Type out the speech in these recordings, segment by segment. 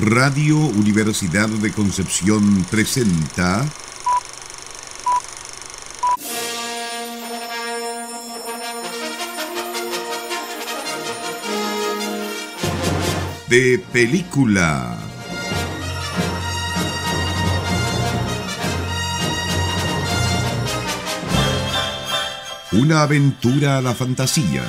Radio Universidad de Concepción presenta De película. Una aventura a la fantasía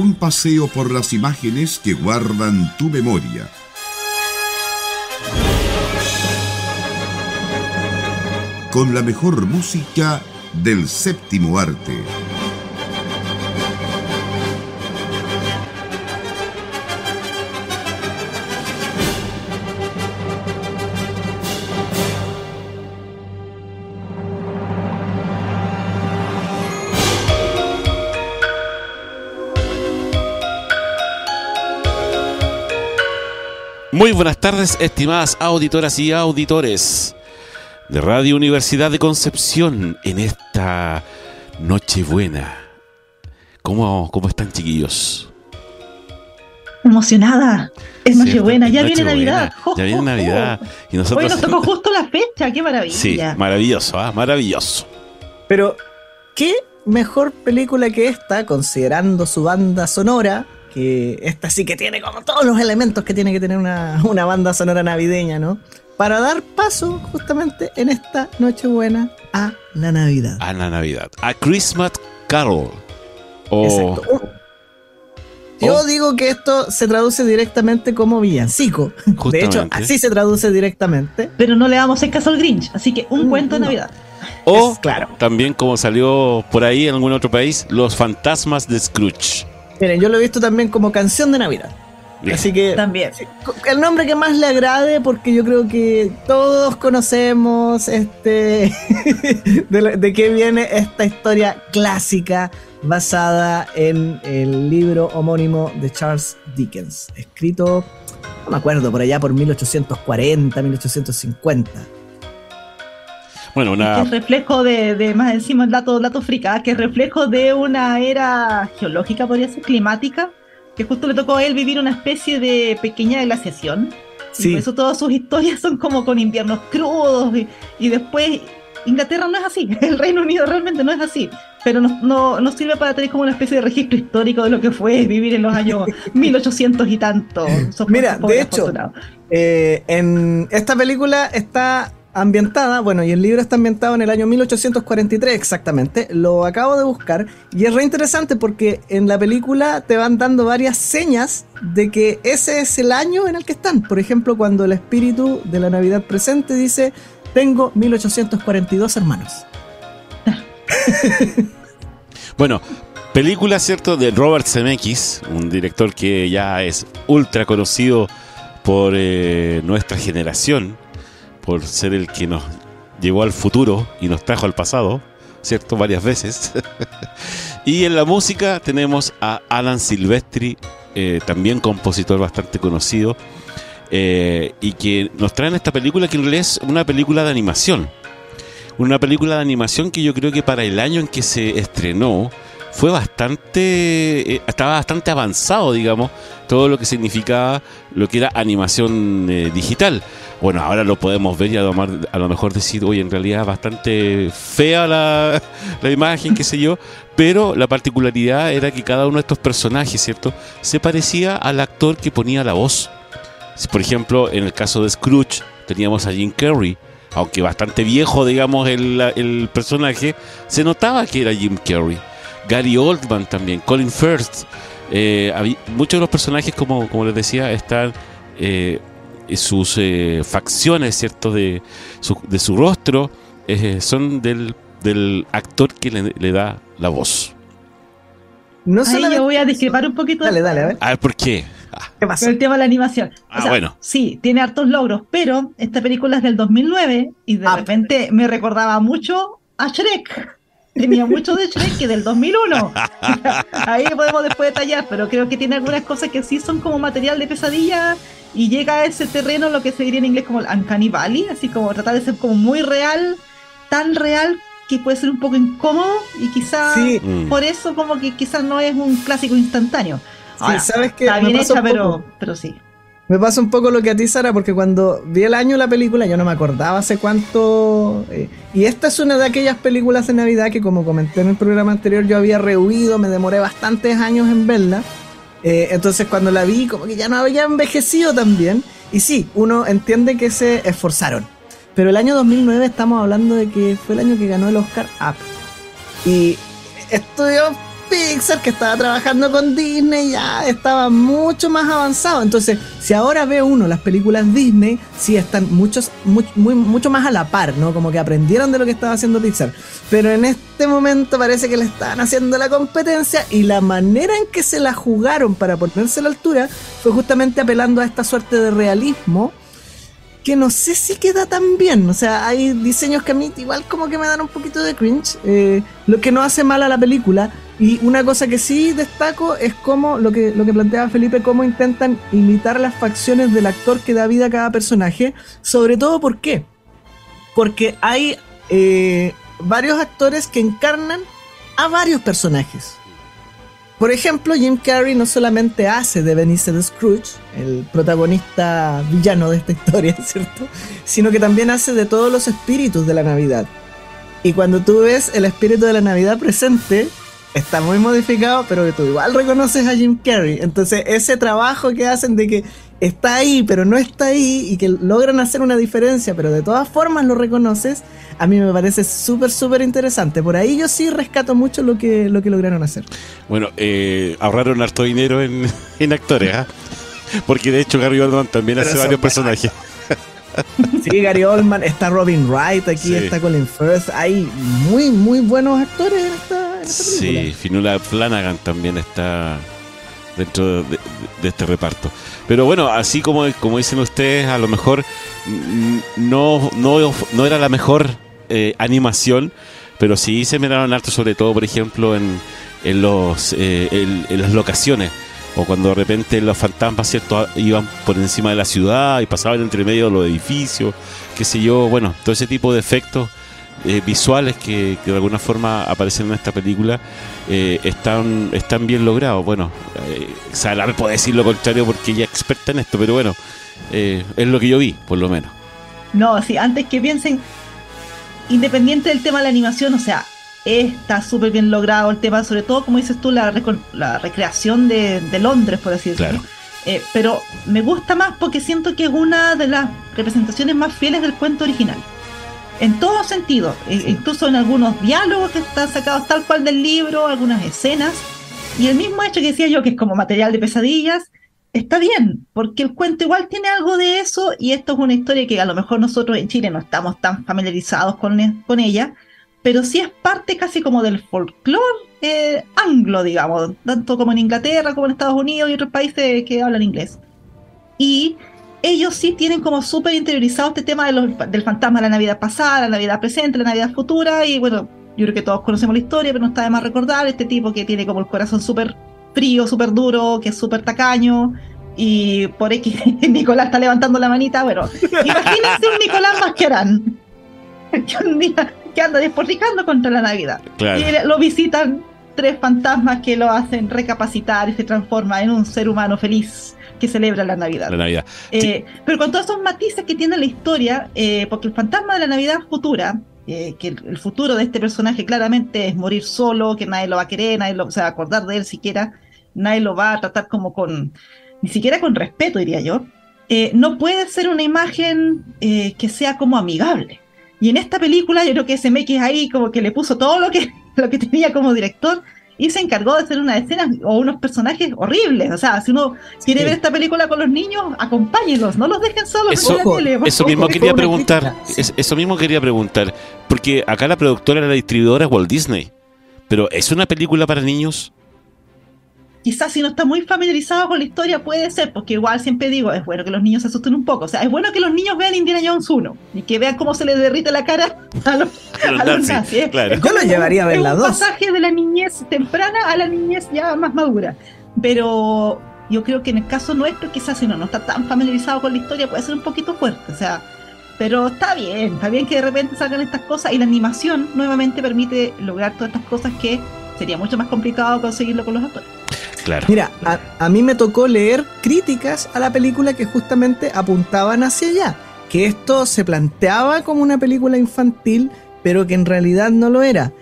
un paseo por las imágenes que guardan tu memoria. Con la mejor música del séptimo arte. Muy buenas tardes, estimadas auditoras y auditores de Radio Universidad de Concepción en esta Nochebuena. ¿Cómo, cómo están, chiquillos? Emocionada. Es Nochebuena, ya viene Navidad. ya viene Navidad. Y nosotros... Hoy nos tocó justo la fecha, qué maravilla. Sí, maravilloso, ¿ah? maravilloso. Pero, ¿qué mejor película que esta, considerando su banda sonora, que esta sí que tiene como todos los elementos que tiene que tener una, banda sonora navideña, ¿no? Para dar paso justamente en esta Nochebuena a la Navidad. A la Navidad. A Christmas Carol. Exacto. Yo digo que esto se traduce directamente como villancico. De hecho, así se traduce directamente. Pero no le damos el caso al Grinch, así que un cuento de Navidad. O claro. también como salió por ahí en algún otro país, Los fantasmas de Scrooge. Miren, yo lo he visto también como canción de Navidad. Así que también el nombre que más le agrade porque yo creo que todos conocemos este de, qué viene esta historia clásica basada en el libro homónimo de Charles Dickens, escrito no me acuerdo por allá por 1840, 1850. Bueno, una... Que es reflejo de, más encima el dato, dato frica, que es reflejo de una era geológica, podría ser, climática, que justo le tocó a él vivir una especie de pequeña glaciación. Sí. por eso todas sus historias son como con inviernos crudos y, después Inglaterra no es así, el Reino Unido realmente no es así, pero no, no, sirve para tener como una especie de registro histórico de lo que fue vivir en los años 1800 y tanto. Mira, de hecho, eh, en esta película está ambientada, bueno, y el libro está ambientado en el año 1843 exactamente, lo acabo de buscar y es re interesante porque en la película te van dando varias señas de que ese es el año en el que están. Por ejemplo, cuando el espíritu de la Navidad presente dice, tengo 1842 hermanos. bueno, película, ¿cierto?, de Robert Zemeckis, un director que ya es ultra conocido por eh, nuestra generación por ser el que nos llevó al futuro y nos trajo al pasado, ¿cierto? Varias veces. y en la música tenemos a Alan Silvestri, eh, también compositor bastante conocido, eh, y que nos traen esta película que en realidad es una película de animación. Una película de animación que yo creo que para el año en que se estrenó fue bastante, eh, estaba bastante avanzado, digamos, todo lo que significaba lo que era animación digital bueno, ahora lo podemos ver y a lo, mejor decir, oye, en realidad bastante fea la, imagen, qué sé yo, pero la particularidad era que cada uno de estos personajes, ¿cierto?, se parecía al actor que ponía la voz. Por ejemplo, en el caso de Scrooge, teníamos a Jim Carrey, aunque bastante viejo, digamos, el, personaje, se notaba que era Jim Carrey. Gary Oldman también, Colin Firth. Eh, muchos de los personajes, como, como les decía, están eh, sus eh, facciones, ¿cierto? De su, de su rostro eh, son del, del, actor que le, da la voz. No Ahí yo voy a discrepar un poquito. Dale, dale, a ver. A ver, ¿por qué? Ah. ¿Qué pasa? el tema de la animación. Ah, bueno. Sí, tiene hartos logros, pero esta película es del 2009 y de ah. repente me recordaba mucho a Shrek. Tenía mucho de Shrek que del 2001. Ahí podemos después detallar, pero creo que tiene algunas cosas que sí son como material de pesadilla y llega a ese terreno lo que se diría en inglés como el uncanny valley, así como tratar de ser como muy real, tan real que puede ser un poco incómodo y quizás Mm. por eso como que quizás no es un clásico instantáneo. Ahora, ¿sabes qué? Está bien hecha, pero, pero sí. Me pasa un poco lo que a ti, Sara, porque cuando vi el año la película yo no me acordaba hace cuánto... eh, y esta es una de aquellas películas de Navidad que como comenté en el programa anterior yo había rehuido, me demoré bastantes años en verla. Eh, entonces cuando la vi como que ya no había envejecido también. Y sí, uno entiende que se esforzaron. Pero el año 2009 estamos hablando de que fue el año que ganó el Oscar Up. Y estudió Pixar, que estaba trabajando con Disney, ya estaba mucho más avanzado. Entonces, si ahora ve uno las películas Disney, sí están muchos, mucho más a la par, ¿no? Como que aprendieron de lo que estaba haciendo Pixar. Pero en este momento parece que le estaban haciendo la competencia y la manera en que se la jugaron para ponerse a la altura fue justamente apelando a esta suerte de realismo que no sé si queda tan bien. O sea, hay diseños que a mí igual como que me dan un poquito de cringe, eh, lo que no hace mal a la película. Y una cosa que sí destaco es cómo, lo que, lo que planteaba Felipe, cómo intentan imitar las facciones del actor que da vida a cada personaje. Sobre todo, ¿por qué? Porque hay eh, varios actores que encarnan a varios personajes. Por ejemplo, Jim Carrey no solamente hace de Benicio Scrooge, el protagonista villano de esta historia, ¿cierto? Sino que también hace de todos los espíritus de la Navidad. Y cuando tú ves el espíritu de la Navidad presente, está muy modificado, pero tú igual reconoces a Jim Carrey. Entonces, ese trabajo que hacen de que está ahí, pero no está ahí, y que logran hacer una diferencia, pero de todas formas lo reconoces, a mí me parece súper, súper interesante. Por ahí yo sí rescato mucho lo que, lo que lograron hacer. Bueno, eh, ahorraron harto dinero en, en actores, ¿ah? Porque de hecho Gary Oldman también Pero hace varios personajes. Sí, Gary Oldman, está Robin Wright aquí, Sí. está Colin Firth. Hay muy, muy buenos actores en esta, en esta película. Sí, Finula Flanagan también está dentro de, de este reparto. Pero bueno, así como, como dicen ustedes, a lo mejor no, no, no era la mejor eh, animación, pero sí se miraron harto, sobre todo, por ejemplo, en, en, los, eh, en, en las locaciones. O cuando de repente los fantasmas, ¿cierto? Iban por encima de la ciudad y pasaban entre medio de los edificios, qué sé yo. Bueno, todo ese tipo de efectos eh, visuales que, que de alguna forma aparecen en esta película eh, están, están bien logrados. Bueno, eh, Sara me puede decir lo contrario porque ella es experta en esto, pero bueno, eh, es lo que yo vi, por lo menos. No, sí, antes que piensen, independiente del tema de la animación, o sea, está súper bien logrado el tema, sobre todo, como dices tú, la, la recreación de, de Londres, por así decirlo. Claro. Eh, pero me gusta más porque siento que es una de las representaciones más fieles del cuento original. En todos sentidos, e- incluso en algunos diálogos que están sacados tal cual del libro, algunas escenas, y el mismo hecho que decía yo, que es como material de pesadillas, está bien, porque el cuento igual tiene algo de eso, y esto es una historia que a lo mejor nosotros en Chile no estamos tan familiarizados con, e- con ella, pero sí es parte casi como del folclore eh, anglo, digamos, tanto como en Inglaterra, como en Estados Unidos y otros países que hablan inglés. Y ellos sí tienen como súper interiorizado este tema de los- del fantasma de la Navidad pasada, la Navidad presente, la Navidad futura, y bueno, yo creo que todos conocemos la historia, pero no está de más recordar este tipo que tiene como el corazón súper frío, súper duro, que es súper tacaño, y por X Nicolás está levantando la manita, bueno, imagínense un Nicolás Masquerán, que un día que anda despotricando contra la Navidad. Claro. Y lo visitan tres fantasmas que lo hacen recapacitar y se transforma en un ser humano feliz que celebra la Navidad. La Navidad. Eh, Pero con todos esos matices que tiene la historia, eh, porque el fantasma de la Navidad futura, eh, que el, el futuro de este personaje claramente es morir solo, que nadie lo va a querer, nadie lo, se va a acordar de él siquiera, nadie lo va a tratar como con, ni siquiera con respeto, diría yo, eh, no puede ser una imagen eh, que sea como amigable. Y en esta película yo creo que SMX ahí como que le puso todo lo que, lo que tenía como director y se encargó de hacer una escena o unos personajes horribles. O sea, si uno quiere Sí. ver esta película con los niños, acompáñenlos, no los dejen solos Eso- la tele, por Eso mismo quería preguntar. es- eso mismo quería preguntar. Porque acá la productora, la distribuidora es Walt Disney. Pero ¿es una película para niños? Quizás si no está muy familiarizado con la historia puede ser, porque igual siempre digo, es bueno que los niños se asusten un poco. O sea, es bueno que los niños vean Indiana Jones 1 y que vean cómo se les derrite la cara a los, A los nazis, nazis. claro. Es Yo lo llevaría a ver es la un dos. pasaje de la niñez temprana a la niñez ya más madura. Pero yo creo que en el caso nuestro, quizás si uno no está tan familiarizado con la historia, puede ser un poquito fuerte. O sea, Pero está bien, está bien que de repente salgan estas cosas y la animación nuevamente permite lograr todas estas cosas que sería mucho más complicado conseguirlo con los actores. Claro. Mira, a, mí me tocó leer críticas a la película que justamente apuntaban hacia allá, que esto se planteaba como una película infantil, pero que en realidad no lo era.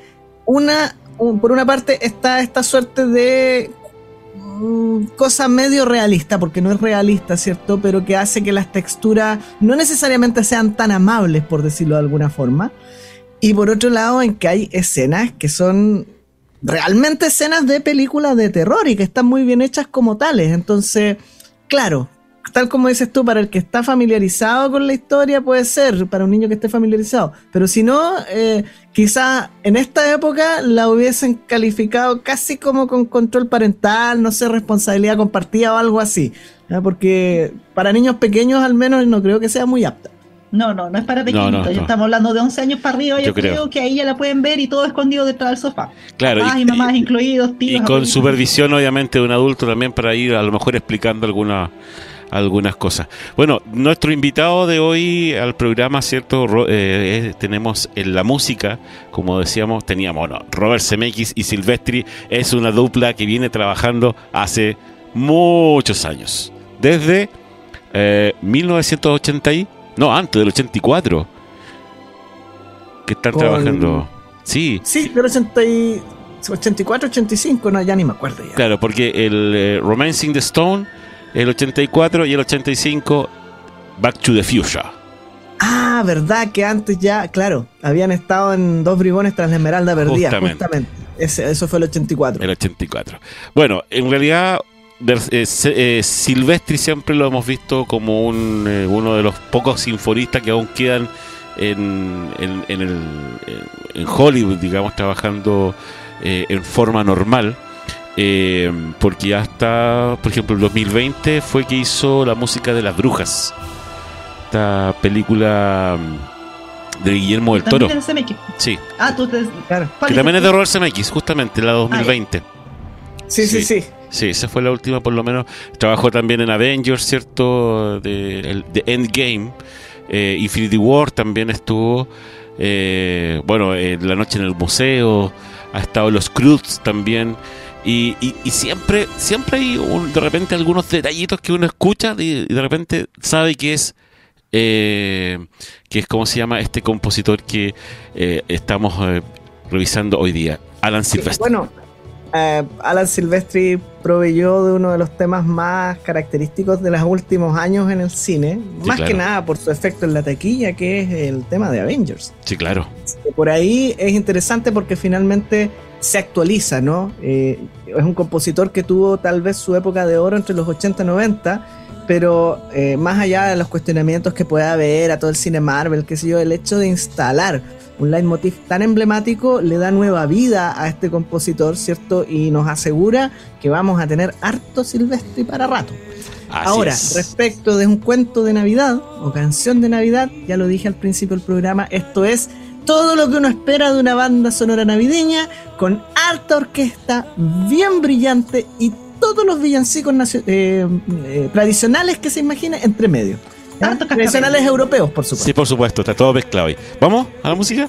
Una, por una parte está esta suerte de mm, cosa medio realista, porque no es realista, ¿cierto? Pero que hace que las texturas no necesariamente sean tan amables, por decirlo de alguna forma. Y por otro lado, en que hay escenas que son realmente escenas de películas de terror y que están muy bien hechas como tales. Entonces, claro, tal como dices tú, para el que está familiarizado con la historia puede ser, para un niño que esté familiarizado. Pero si no, eh, quizá en esta época la hubiesen calificado casi como con control parental, no sé, responsabilidad compartida o algo así. Porque para niños pequeños al menos no creo que sea muy apta. No, no, no es para pequeñitos. Estamos hablando de 11 años para arriba. Yo, creo. que ahí ya la pueden ver y todo escondido detrás del sofá. Claro. y, mamás incluidos, tíos. Y con supervisión, obviamente, de un adulto también para ir a lo mejor explicando alguna, algunas cosas. Bueno, nuestro invitado de hoy al programa, ¿cierto? Eh, tenemos en la música, como decíamos, teníamos Robert Zemeckis y Silvestri. Es una dupla que viene trabajando hace muchos años. Desde eh, 1980 no, antes del 84. Que están trabajando. Sí. Sí, del 84, 85, no, ya ni me acuerdo ya. Claro, porque el eh, Romancing the Stone, el 84 y el 85, Back to the Future. Ah, verdad que antes ya, claro, habían estado en dos bribones tras la Esmeralda perdida. Justamente. eso fue el 84. El 84. Bueno, en realidad eh, eh, Silvestri siempre lo hemos visto como un, eh, uno de los pocos sinfonistas que aún quedan en, en, el, en Hollywood, digamos, trabajando en forma normal. porque hasta, por ejemplo, el 2020 fue que hizo la música de las brujas. Esta película mm, de Guillermo del Toro. Sí. Ah, tú te... Que también es de Robert Zemeckis, justamente, la 2020. sí, sí. sí. Sí, esa fue la última, por lo menos. Trabajó también en Avengers, ¿cierto? De, Endgame. Eh, Infinity War también estuvo. Eh, bueno, en La Noche en el Museo. Ha estado Los Cruz también. Y, siempre, siempre hay de repente algunos detallitos que uno escucha y, de repente sabe que es. Eh, que es como se llama este compositor que estamos revisando hoy día, Alan Silvestre. bueno, eh, Alan Silvestri proveyó de uno de los temas más característicos de los últimos años en el cine, más que nada por su efecto en la taquilla, que es el tema de Avengers. Sí, claro. Por ahí es interesante porque finalmente se actualiza, ¿no? Eh, es un compositor que tuvo tal vez su época de oro entre los 80 y 90, pero eh, más allá de los cuestionamientos que pueda haber a todo el cine Marvel, qué sé yo, el hecho de instalar un leitmotiv tan emblemático le da nueva vida a este compositor, ¿cierto? Y nos asegura que vamos a tener harto silvestre para rato. Ahora, respecto de un cuento de Navidad o canción de Navidad, ya lo dije al principio del programa, esto es todo lo que uno espera de una banda sonora navideña con harta orquesta, bien brillante y todos los villancicos eh, eh, tradicionales que se imagina entre medio. Tradicionales europeos, por supuesto. Sí, por supuesto, está todo mezclado ahí. ¿Vamos a la música?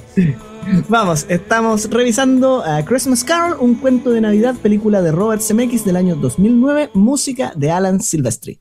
Vamos, estamos revisando a Christmas Carol, un cuento de Navidad, película de Robert Zemeckis del año 2009, música de Alan Silvestri.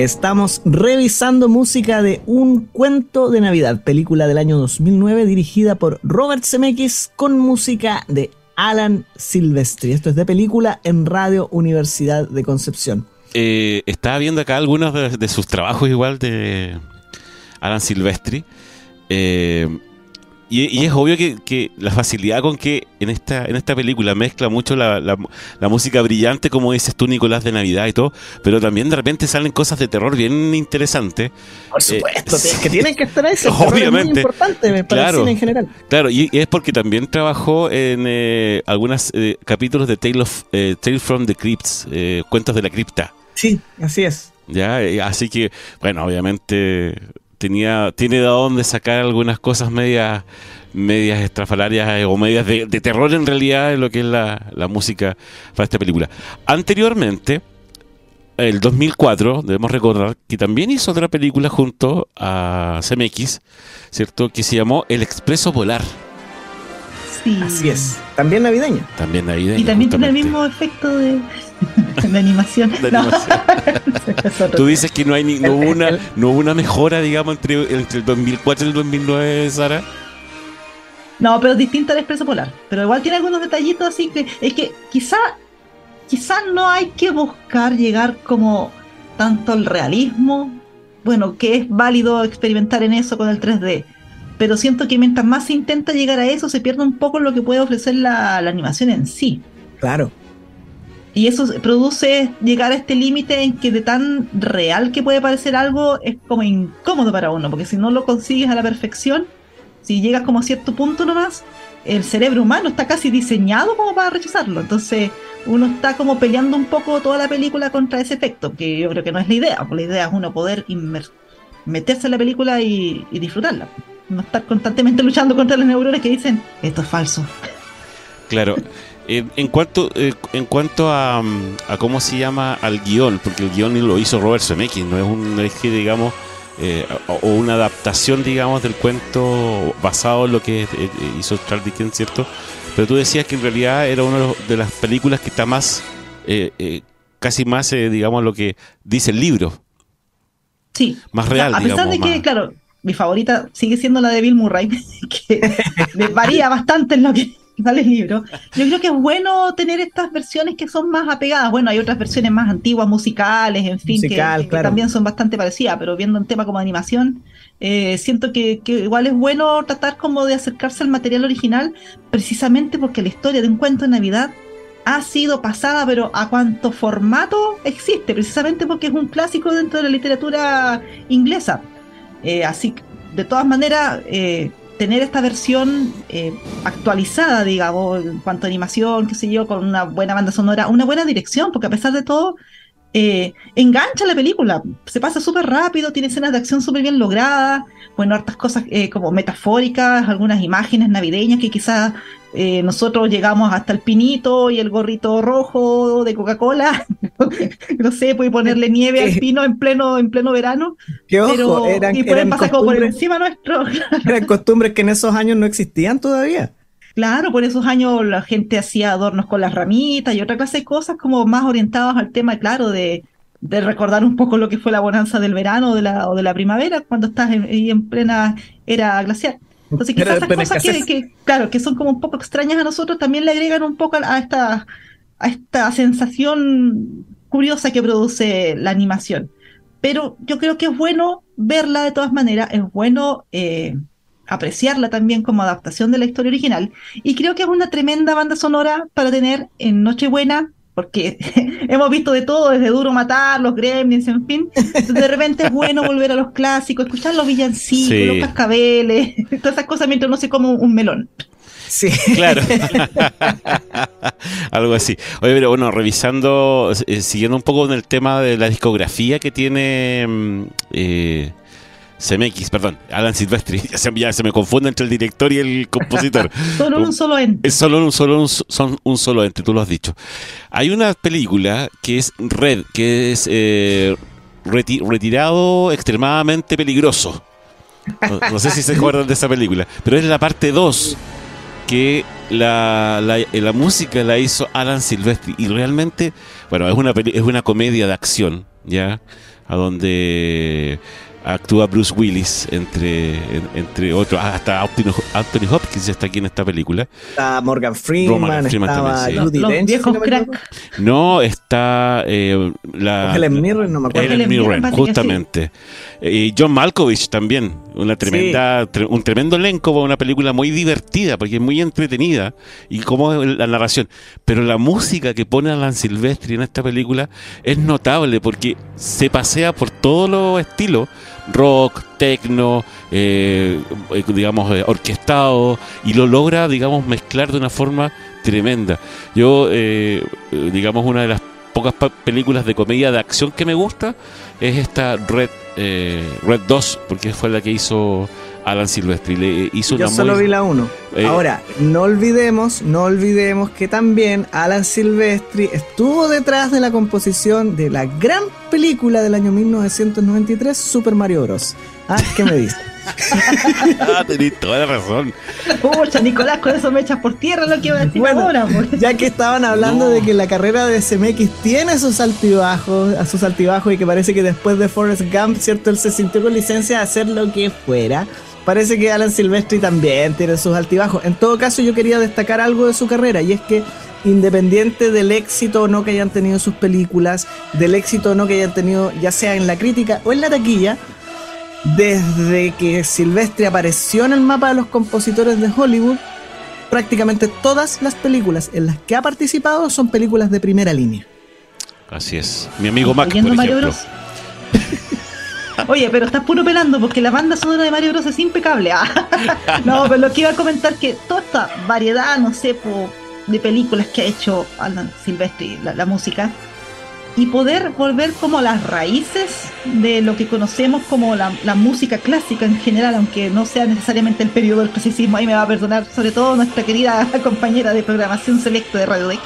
Estamos revisando música de Un cuento de Navidad, película del año 2009 dirigida por Robert Zemeckis con música de Alan Silvestri. Esto es de película en Radio Universidad de Concepción. Eh, estaba viendo acá algunos de, sus trabajos igual de Alan Silvestri. Eh, y, es obvio que, la facilidad con que en esta, en esta película mezcla mucho la, música brillante, como dices tú, Nicolás, de Navidad y todo, pero también de repente salen cosas de terror bien interesantes. Por supuesto, eh, que tienen que estar ahí. Obviamente. Es muy importante para el cine en general. Claro, y, es porque también trabajó en eh, algunos eh, capítulos de Tale, of, Tale from the Crypts, Cuentos de la Cripta. Sí, así es. Ya, así que, bueno, obviamente tenía, tiene de dónde sacar algunas cosas medias medias estrafalarias eh, o medias de, terror en realidad en lo que es la, música para esta película. Anteriormente, el 2004, debemos recordar que también hizo otra película junto a CMX, ¿cierto? Que se llamó El Expreso Polar. Así es. También navideño. También navideño. Y también tiene el mismo efecto de, animación. Tú dices que no hay ni, no hubo una, no una mejora, digamos, entre, entre el 2004 y el 2009, Sara. No, pero es distinta al Expreso Polar. Pero igual tiene algunos detallitos así que es que quizá, quizá no hay que buscar llegar como tanto al realismo. Bueno, que es válido experimentar en eso con el 3D pero siento que mientras más se intenta llegar a eso, se pierde un poco lo que puede ofrecer la, animación en sí. Claro. Y eso produce llegar a este límite en que de tan real que puede parecer algo es como incómodo para uno, porque si no lo consigues a la perfección, si llegas como a cierto punto nomás, el cerebro humano está casi diseñado como para rechazarlo. Entonces uno está como peleando un poco toda la película contra ese efecto, que yo creo que no es la idea, porque la idea es uno poder meterse en la película y disfrutarla no estar constantemente luchando contra los neurones que dicen esto es falso. Claro. En cuanto eh, en cuanto a, cómo se llama al guion, porque el guion lo hizo Robert Zemeckis, no es un eje, digamos, eh, o una adaptación, digamos, del cuento basado en lo que eh, hizo Charles Dickens, ¿cierto? Pero tú decías que en realidad era una de las películas que está más, casi más, digamos, lo que dice el libro. Sí. Más real, A pesar de que, claro, mi favorita sigue siendo la de Bill Murray, que varía bastante en lo que sale el libro. Yo creo que es bueno tener estas versiones que son más apegadas. Bueno, hay otras versiones más antiguas, musicales, en fin, que, también son bastante parecidas, pero viendo un tema como animación, eh, siento que, igual es bueno tratar como de acercarse al material original, precisamente porque la historia de un cuento de Navidad ha sido pasada, pero a cuánto formato existe, precisamente porque es un clásico dentro de la literatura inglesa. Eh, así que, de todas maneras, eh, tener esta versión eh, actualizada, digamos, en cuanto a animación, qué sé yo, con una buena banda sonora, una buena dirección, porque a pesar de todo, engancha la película, se pasa súper rápido, tiene escenas de acción súper bien logradas, bueno, hartas cosas como metafóricas, algunas imágenes navideñas que quizás eh, nosotros llegamos hasta el pinito y el gorrito rojo de Coca-Cola, no sé, puede ponerle nieve al pino en pleno, en pleno verano. ¿Qué ojo? eran, y pueden pasar como por encima nuestro. eran costumbres que en esos años no existían todavía. Claro, por esos años la gente hacía adornos con las ramitas y otra clase de cosas como más orientadas al tema, claro, de, de recordar un poco lo que fue la bonanza del verano o de la, o de la primavera, cuando estás en, en plena era glacial. Entonces quizás esas cosas que, claro, que son como un poco extrañas a nosotros, también le agregan un poco a esta, a esta sensación curiosa que produce la animación. Pero yo creo que es bueno verla de todas maneras, es bueno eh, apreciarla también como adaptación de la historia original. Y creo que es una tremenda banda sonora para tener en Nochebuena, porque hemos visto de todo, desde Duro Matar, los Gremlins, en fin. de repente es bueno volver a los clásicos, escuchar los villancicos, los cascabeles, todas esas cosas mientras no se come un melón. Sí. Claro. Algo así. Oye, pero bueno, revisando, eh, siguiendo un poco en el tema de la discografía que tiene mm, eh, CMX, perdón, Alan Silvestri, ya se, me confunde entre el director y el compositor. solo un solo ente. Es solo un solo, son un solo ente, tú lo has dicho. Hay una película que es Red, que es eh, retirado extremadamente peligroso. No, sé si se acuerdan de esa película, pero es la parte 2 que la, la, música la hizo Alan Silvestri y realmente, bueno, es una, es una comedia de acción, ¿ya? a donde actúa Bruce Willis, entre, entre otros, ah, hasta Anthony Hopkins está aquí en esta película. Está Morgan Freeman, estaba Judy Dench, no, está eh, la, Helen Mirren, no me acuerdo. Helen Mirren, justamente. Y John Malkovich también, una tremenda, un tremendo elenco una película muy divertida, porque es muy entretenida, y como la narración. Pero la música que pone Alan Silvestri en esta película es notable, porque se pasea por todos los estilos rock, techno, eh, eh, digamos, eh, orquestado, y lo logra, digamos, mezclar de una forma tremenda. Yo, digamos, una de las pocas películas de comedia de acción que me gusta es esta Red, Red 2, porque fue la que hizo Alan Silvestri. Le hizo Yo solo vi la 1. Eh, Ahora, no olvidemos, no olvidemos que también Alan Silvestri estuvo detrás de la composición de la gran película del año 1993, Super Mario Bros. ¿Ah? ¿Qué me dices? ah, tenés toda la razón. Pucha, Nicolás, con eso me echas por tierra lo que iba a decir ahora. Ya que estaban hablando de que la carrera de CMX tiene sus altibajos, a sus altibajos y que parece que después de Forrest Gump, ¿cierto? Él se sintió con licencia de hacer lo que fuera. Parece que Alan Silvestri también tiene sus altibajos. En todo caso, yo quería destacar algo de su carrera y es que independiente del éxito o no que hayan tenido sus películas, del éxito o no que hayan tenido ya sea en la crítica o en la taquilla, desde que Silvestri apareció en el mapa de los compositores de Hollywood, prácticamente todas las películas en las que ha participado son películas de primera línea. Así es. Mi amigo Mac, por ejemplo. Oye, pero estás puro pelando porque la banda sonora de Mario Bros es impecable. Ah. no, pero lo que iba a comentar que toda esta variedad, no sé, de películas que ha hecho Alan Silvestri, la música, y poder volver como a las raíces de lo que conocemos como la, música clásica en general, aunque no sea necesariamente el periodo del clasicismo, ahí me va a perdonar sobre todo nuestra querida compañera de programación selecta de Radio Deck,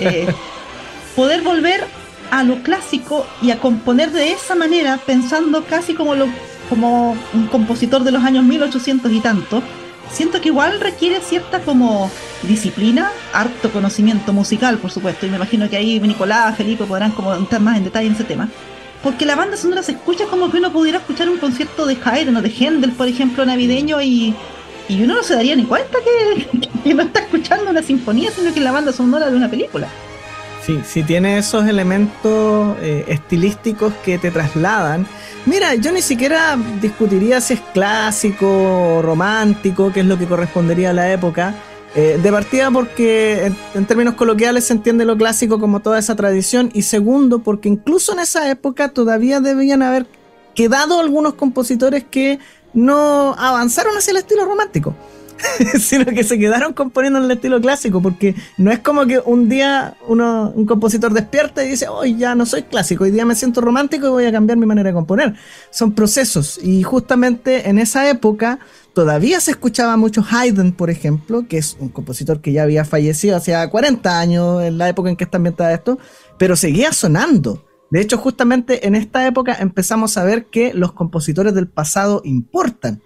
eh, poder volver a lo clásico y a componer de esa manera, pensando casi como, lo, como un compositor de los años 1800 y tanto, siento que igual requiere cierta como disciplina, harto conocimiento musical, por supuesto, y me imagino que ahí Nicolás, Felipe podrán como entrar más en detalle en ese tema. Porque la banda sonora se escucha como que uno pudiera escuchar un concierto de Haydn o de Händel, por ejemplo, navideño, y, y uno no se daría ni cuenta que, no está escuchando una sinfonía, sino que la banda sonora de una película. Sí, tiene esos elementos eh, estilísticos que te trasladan Mira, yo ni siquiera discutiría si es clásico, romántico, que es lo que correspondería a la época. Eh, de partida porque en, términos coloquiales se entiende lo clásico como toda esa tradición y segundo porque incluso en esa época todavía debían haber quedado algunos compositores que no avanzaron hacia el estilo romántico. sino que se quedaron componiendo en el estilo clásico, porque no es como que un día uno, un compositor despierta y dice, hoy ya no soy clásico, hoy día me siento romántico y voy a cambiar mi manera de componer. Son procesos, y justamente en esa época todavía se escuchaba mucho Haydn, por ejemplo, que es un compositor que ya había fallecido hace 40 años, en la época en que está ambientada esto, pero seguía sonando. De hecho, justamente en esta época empezamos a ver que los compositores del pasado importan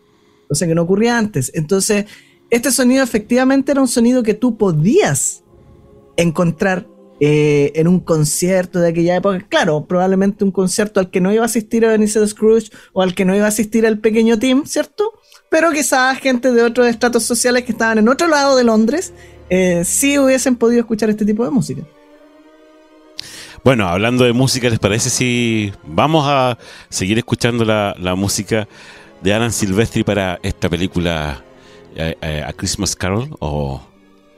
sea que no ocurría antes. Entonces, este sonido efectivamente era un sonido que tú podías encontrar eh, en un concierto de aquella época. Claro, probablemente un concierto al que no iba a asistir a Benicio Scrooge o al que no iba a asistir el pequeño Tim, ¿cierto? Pero quizás gente de otros estratos sociales que estaban en otro lado de Londres eh, sí hubiesen podido escuchar este tipo de música. Bueno, hablando de música, ¿les parece si vamos a seguir escuchando la música de Alan Silvestri para esta película eh, eh, A Christmas Carol o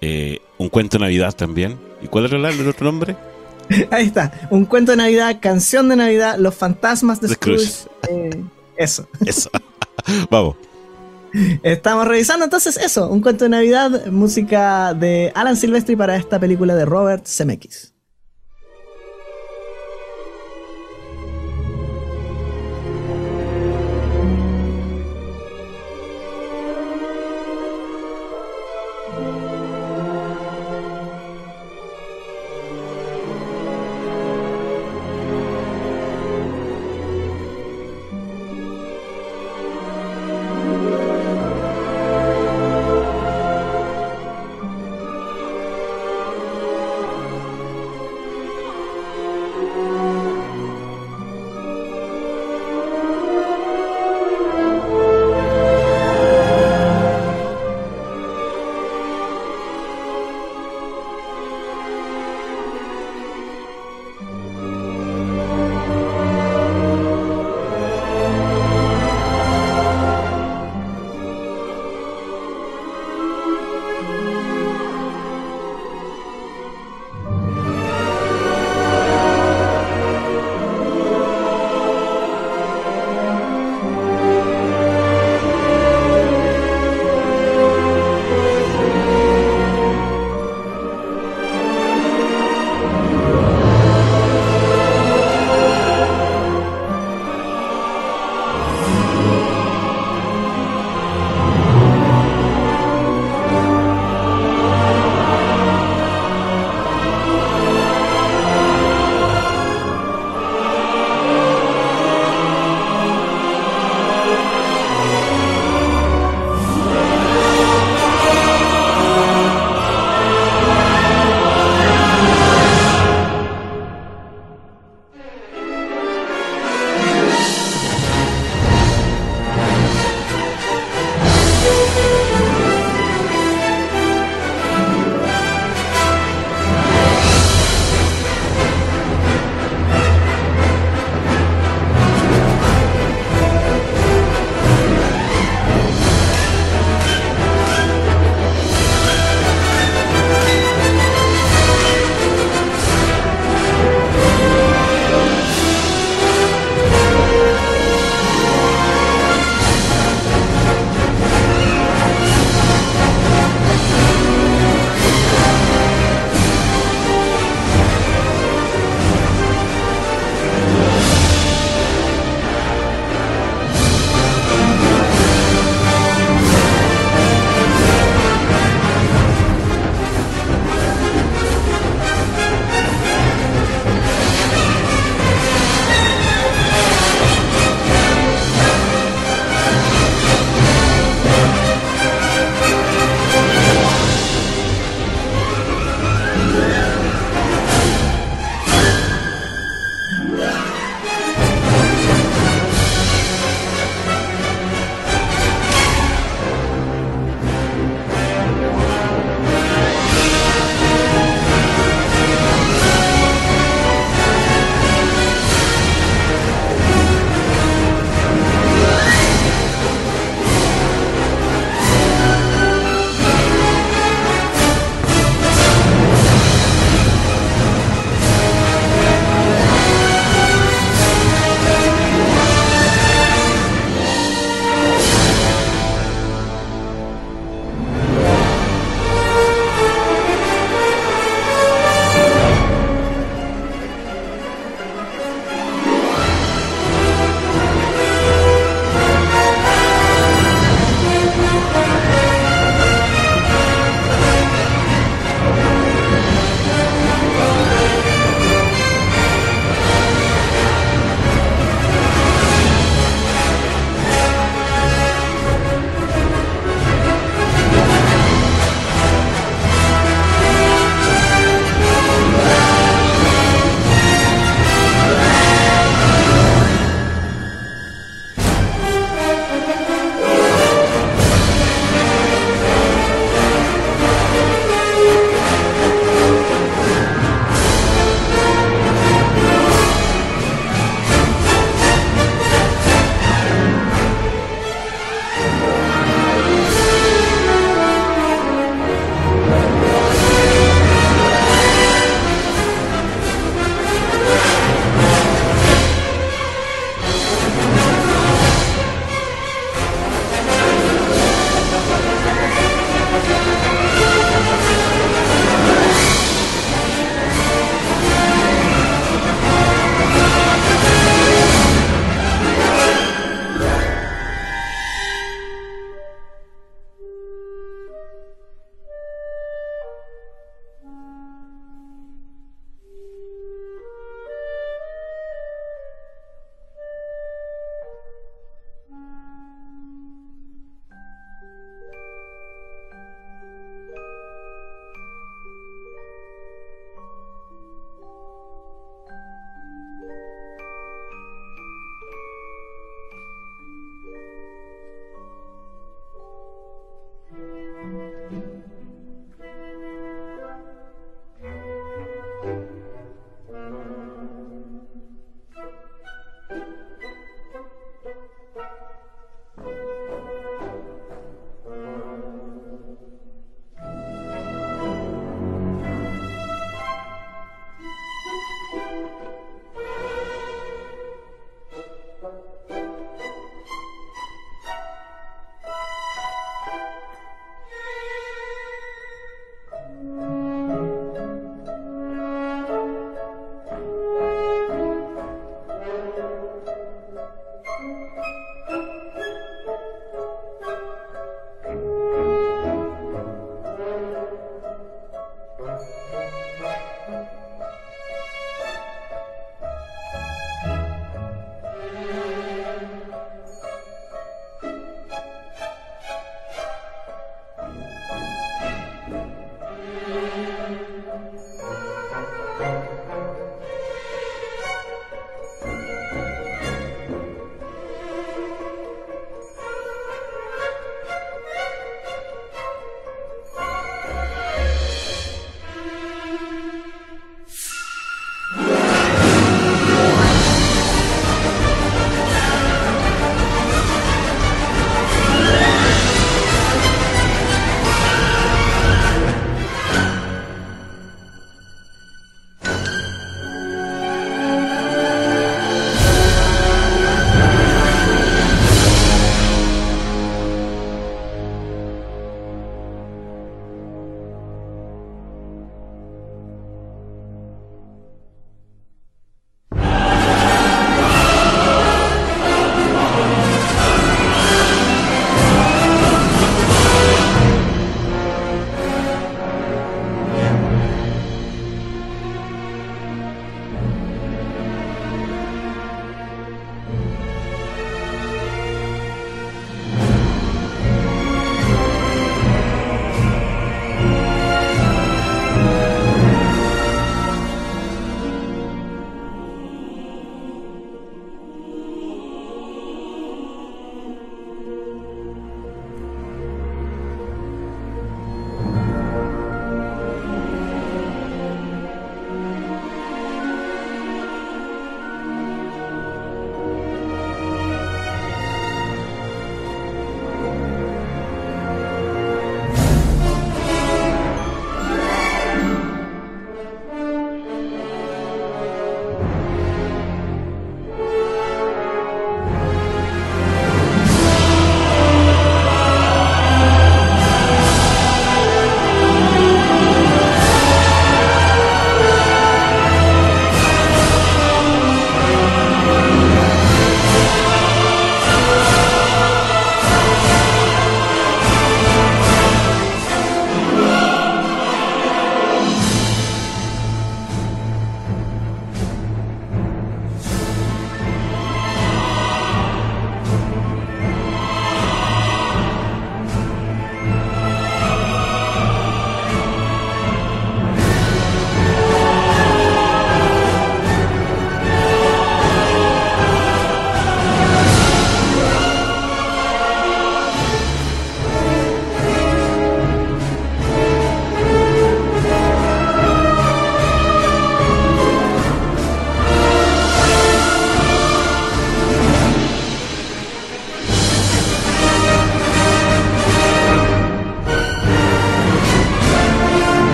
eh, Un cuento de Navidad también. ¿Y cuál era el otro nombre? Ahí está, Un cuento de Navidad, Canción de Navidad, Los fantasmas de Scrooge. eso. Eso. Vamos. Estamos revisando entonces eso, Un cuento de Navidad, música de Alan Silvestri para esta película de Robert Zemeckis.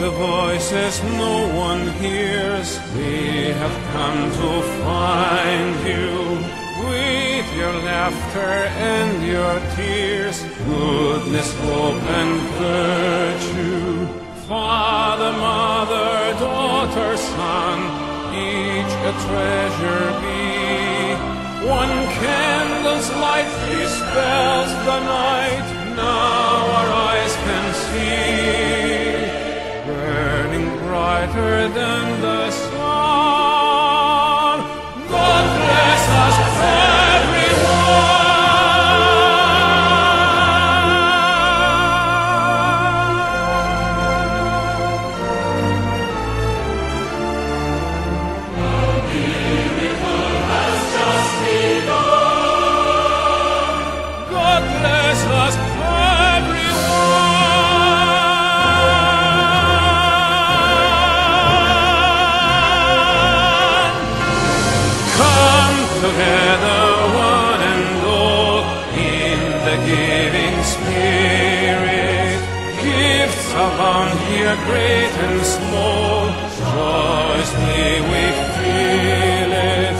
The voices no one hears, we have come to find you. With your laughter and your tears, goodness, hope, and virtue. Father, mother, daughter, son, each a treasure be. One candle's light dispels the night, now our eyes can see. Brighter than the sun. great and small, joyously we feel it.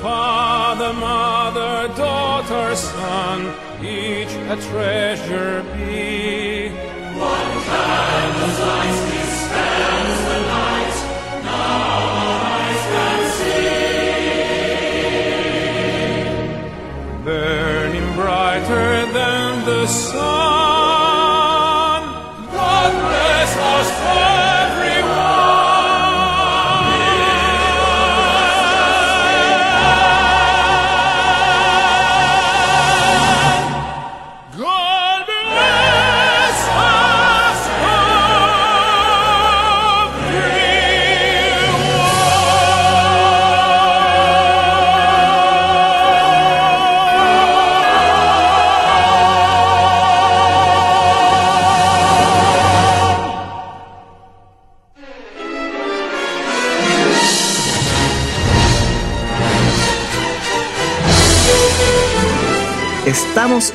Father, mother, daughter, son, each a treasure be. One candle's light dispels the night, now our eyes can see. Burning brighter than the sun.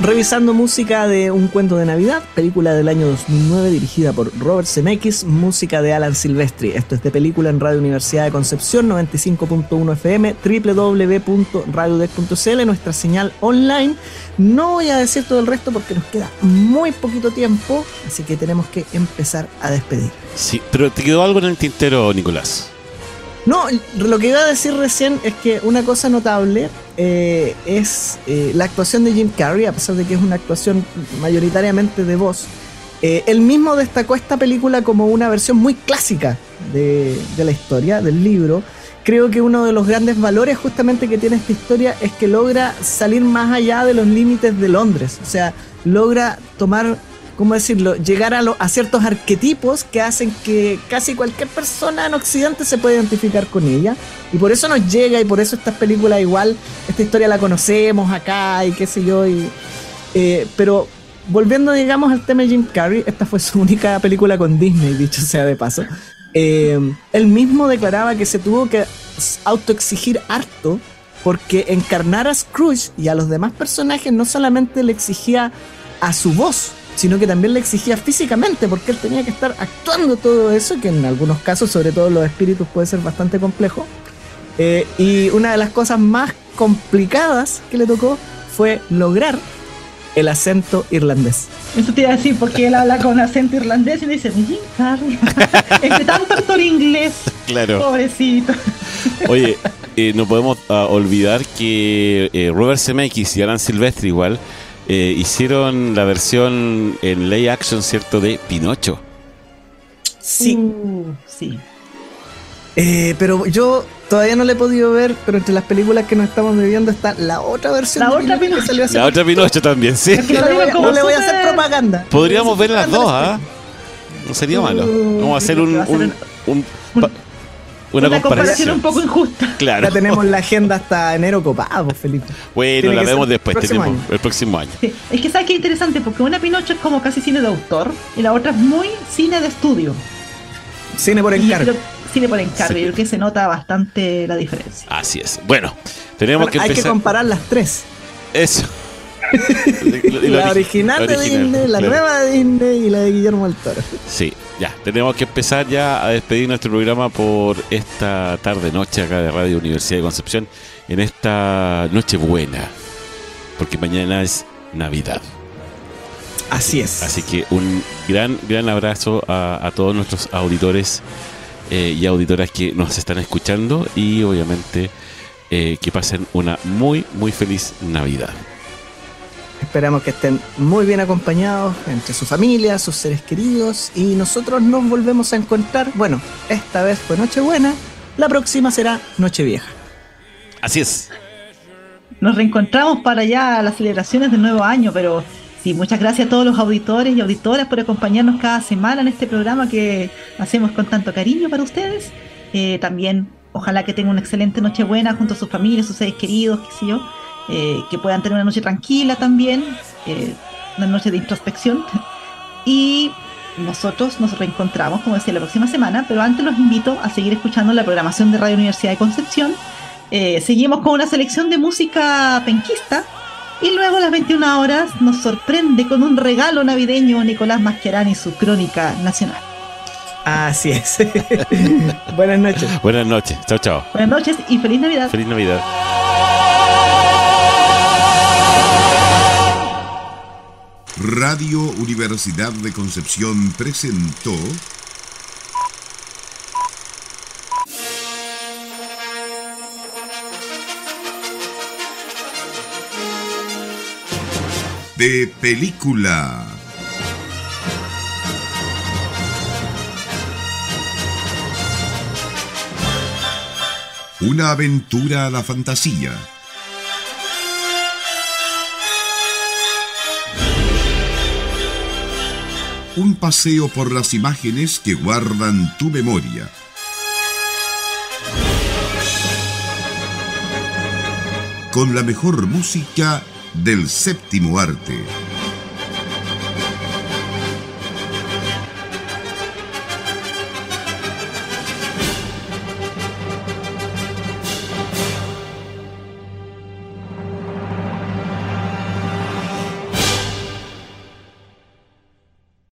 Revisando música de Un cuento de Navidad, película del año 2009 dirigida por Robert Zemeckis, música de Alan Silvestri. Esto es de película en Radio Universidad de Concepción, 95.1 FM, www.radiodec.cl, nuestra señal online. No voy a decir todo el resto porque nos queda muy poquito tiempo, así que tenemos que empezar a despedir. Sí, pero te quedó algo en el tintero, Nicolás. No, lo que iba a decir recién es que una cosa notable eh, es eh, la actuación de Jim Carrey, a pesar de que es una actuación mayoritariamente de voz. Eh, él mismo destacó esta película como una versión muy clásica de, de la historia, del libro. Creo que uno de los grandes valores justamente que tiene esta historia es que logra salir más allá de los límites de Londres. O sea, logra tomar ¿cómo decirlo? Llegar a, lo- a ciertos arquetipos que hacen que casi cualquier persona en Occidente se pueda identificar con ella. Y por eso nos llega y por eso estas películas igual, esta historia la conocemos acá y qué sé yo. Y, eh, pero volviendo, digamos, al tema de Jim Carrey, esta fue su única película con Disney, dicho sea de paso. Eh, él mismo declaraba que se tuvo que autoexigir harto porque encarnar a Scrooge y a los demás personajes no solamente le exigía a su voz, sino que también le exigía físicamente, porque él tenía que estar actuando todo eso, que en algunos casos, sobre todo los espíritus, puede ser bastante complejo. Eh, y una de las cosas más complicadas que le tocó fue lograr el acento irlandés. Eso te iba a decir, porque él habla con acento irlandés y le dice, Jim Carrey, entre tanto actor inglés, Claro. pobrecito. Oye, eh, no podemos ah, olvidar que eh, Robert Zemeckis y Alan Silvestri igual eh, hicieron la versión en lay action, ¿cierto? De Pinocho. Sí, Uh, sí. Eh, pero yo todavía no le he podido ver, pero entre las películas que nos estamos viviendo está la otra versión La de otra Pinocho que salió hace La otra Pinocho también, sí. que No le voy, a- como no le voy a hacer propaganda. Podríamos ver las dos, ¿ah? No sería malo. Vamos a hacer un, una, Una comparación comparación. un poco injusta. Claro. Ya tenemos la agenda hasta enero copada, pues, Felipe. Bueno, Tiene la vemos después, próximo tenemos año. el próximo año. Sí, Es que sabes qué interesante, porque una Pinocho es como casi cine de autor y la otra es muy cine de estudio. Cine por encargo. cine por encargo, Sí. y creo que se nota bastante la diferencia. Así es. Bueno, tenemos Bueno, que hay que empezar. comparar las tres. Eso. la original de Disney, la claro. nueva de Disney y la de Guillermo del Toro. Sí, ya. Tenemos que empezar ya a despedir nuestro programa por esta tarde noche acá de Radio Universidad de Concepción en esta noche buena, porque mañana es Navidad. Así es. Así que un gran, gran abrazo a, a todos nuestros auditores eh, y auditoras que nos están escuchando y obviamente eh, que pasen una muy, muy feliz Navidad. Esperamos que estén muy bien acompañados entre su familia, sus seres queridos y nosotros nos volvemos a encontrar. Bueno, esta vez fue Nochebuena, la próxima será Nochevieja. Así es. Nos reencontramos para ya las celebraciones del nuevo año, pero sí, muchas gracias a todos los auditores y auditoras por acompañarnos cada semana en este programa que hacemos con tanto cariño para ustedes. Eh, también, ojalá que tengan una excelente Nochebuena junto a sus familias, sus seres queridos, qué sé yo. Eh, que puedan tener una noche tranquila también, eh, una noche de introspección. Y nosotros nos reencontramos, como decía, la próxima semana, pero antes los invito a seguir escuchando la programación de Radio Universidad de Concepción. Eh, seguimos con una selección de música penquista y luego a las 21 horas nos sorprende con un regalo navideño Nicolás Mascherani y su crónica nacional. Así es. Buenas noches. Buenas noches. Chao, chao. Buenas noches y feliz Navidad. Feliz Navidad. Radio Universidad de Concepción presentó de película. Una aventura a la fantasía. Un paseo por las imágenes que guardan tu memoria. Con la mejor música del séptimo arte.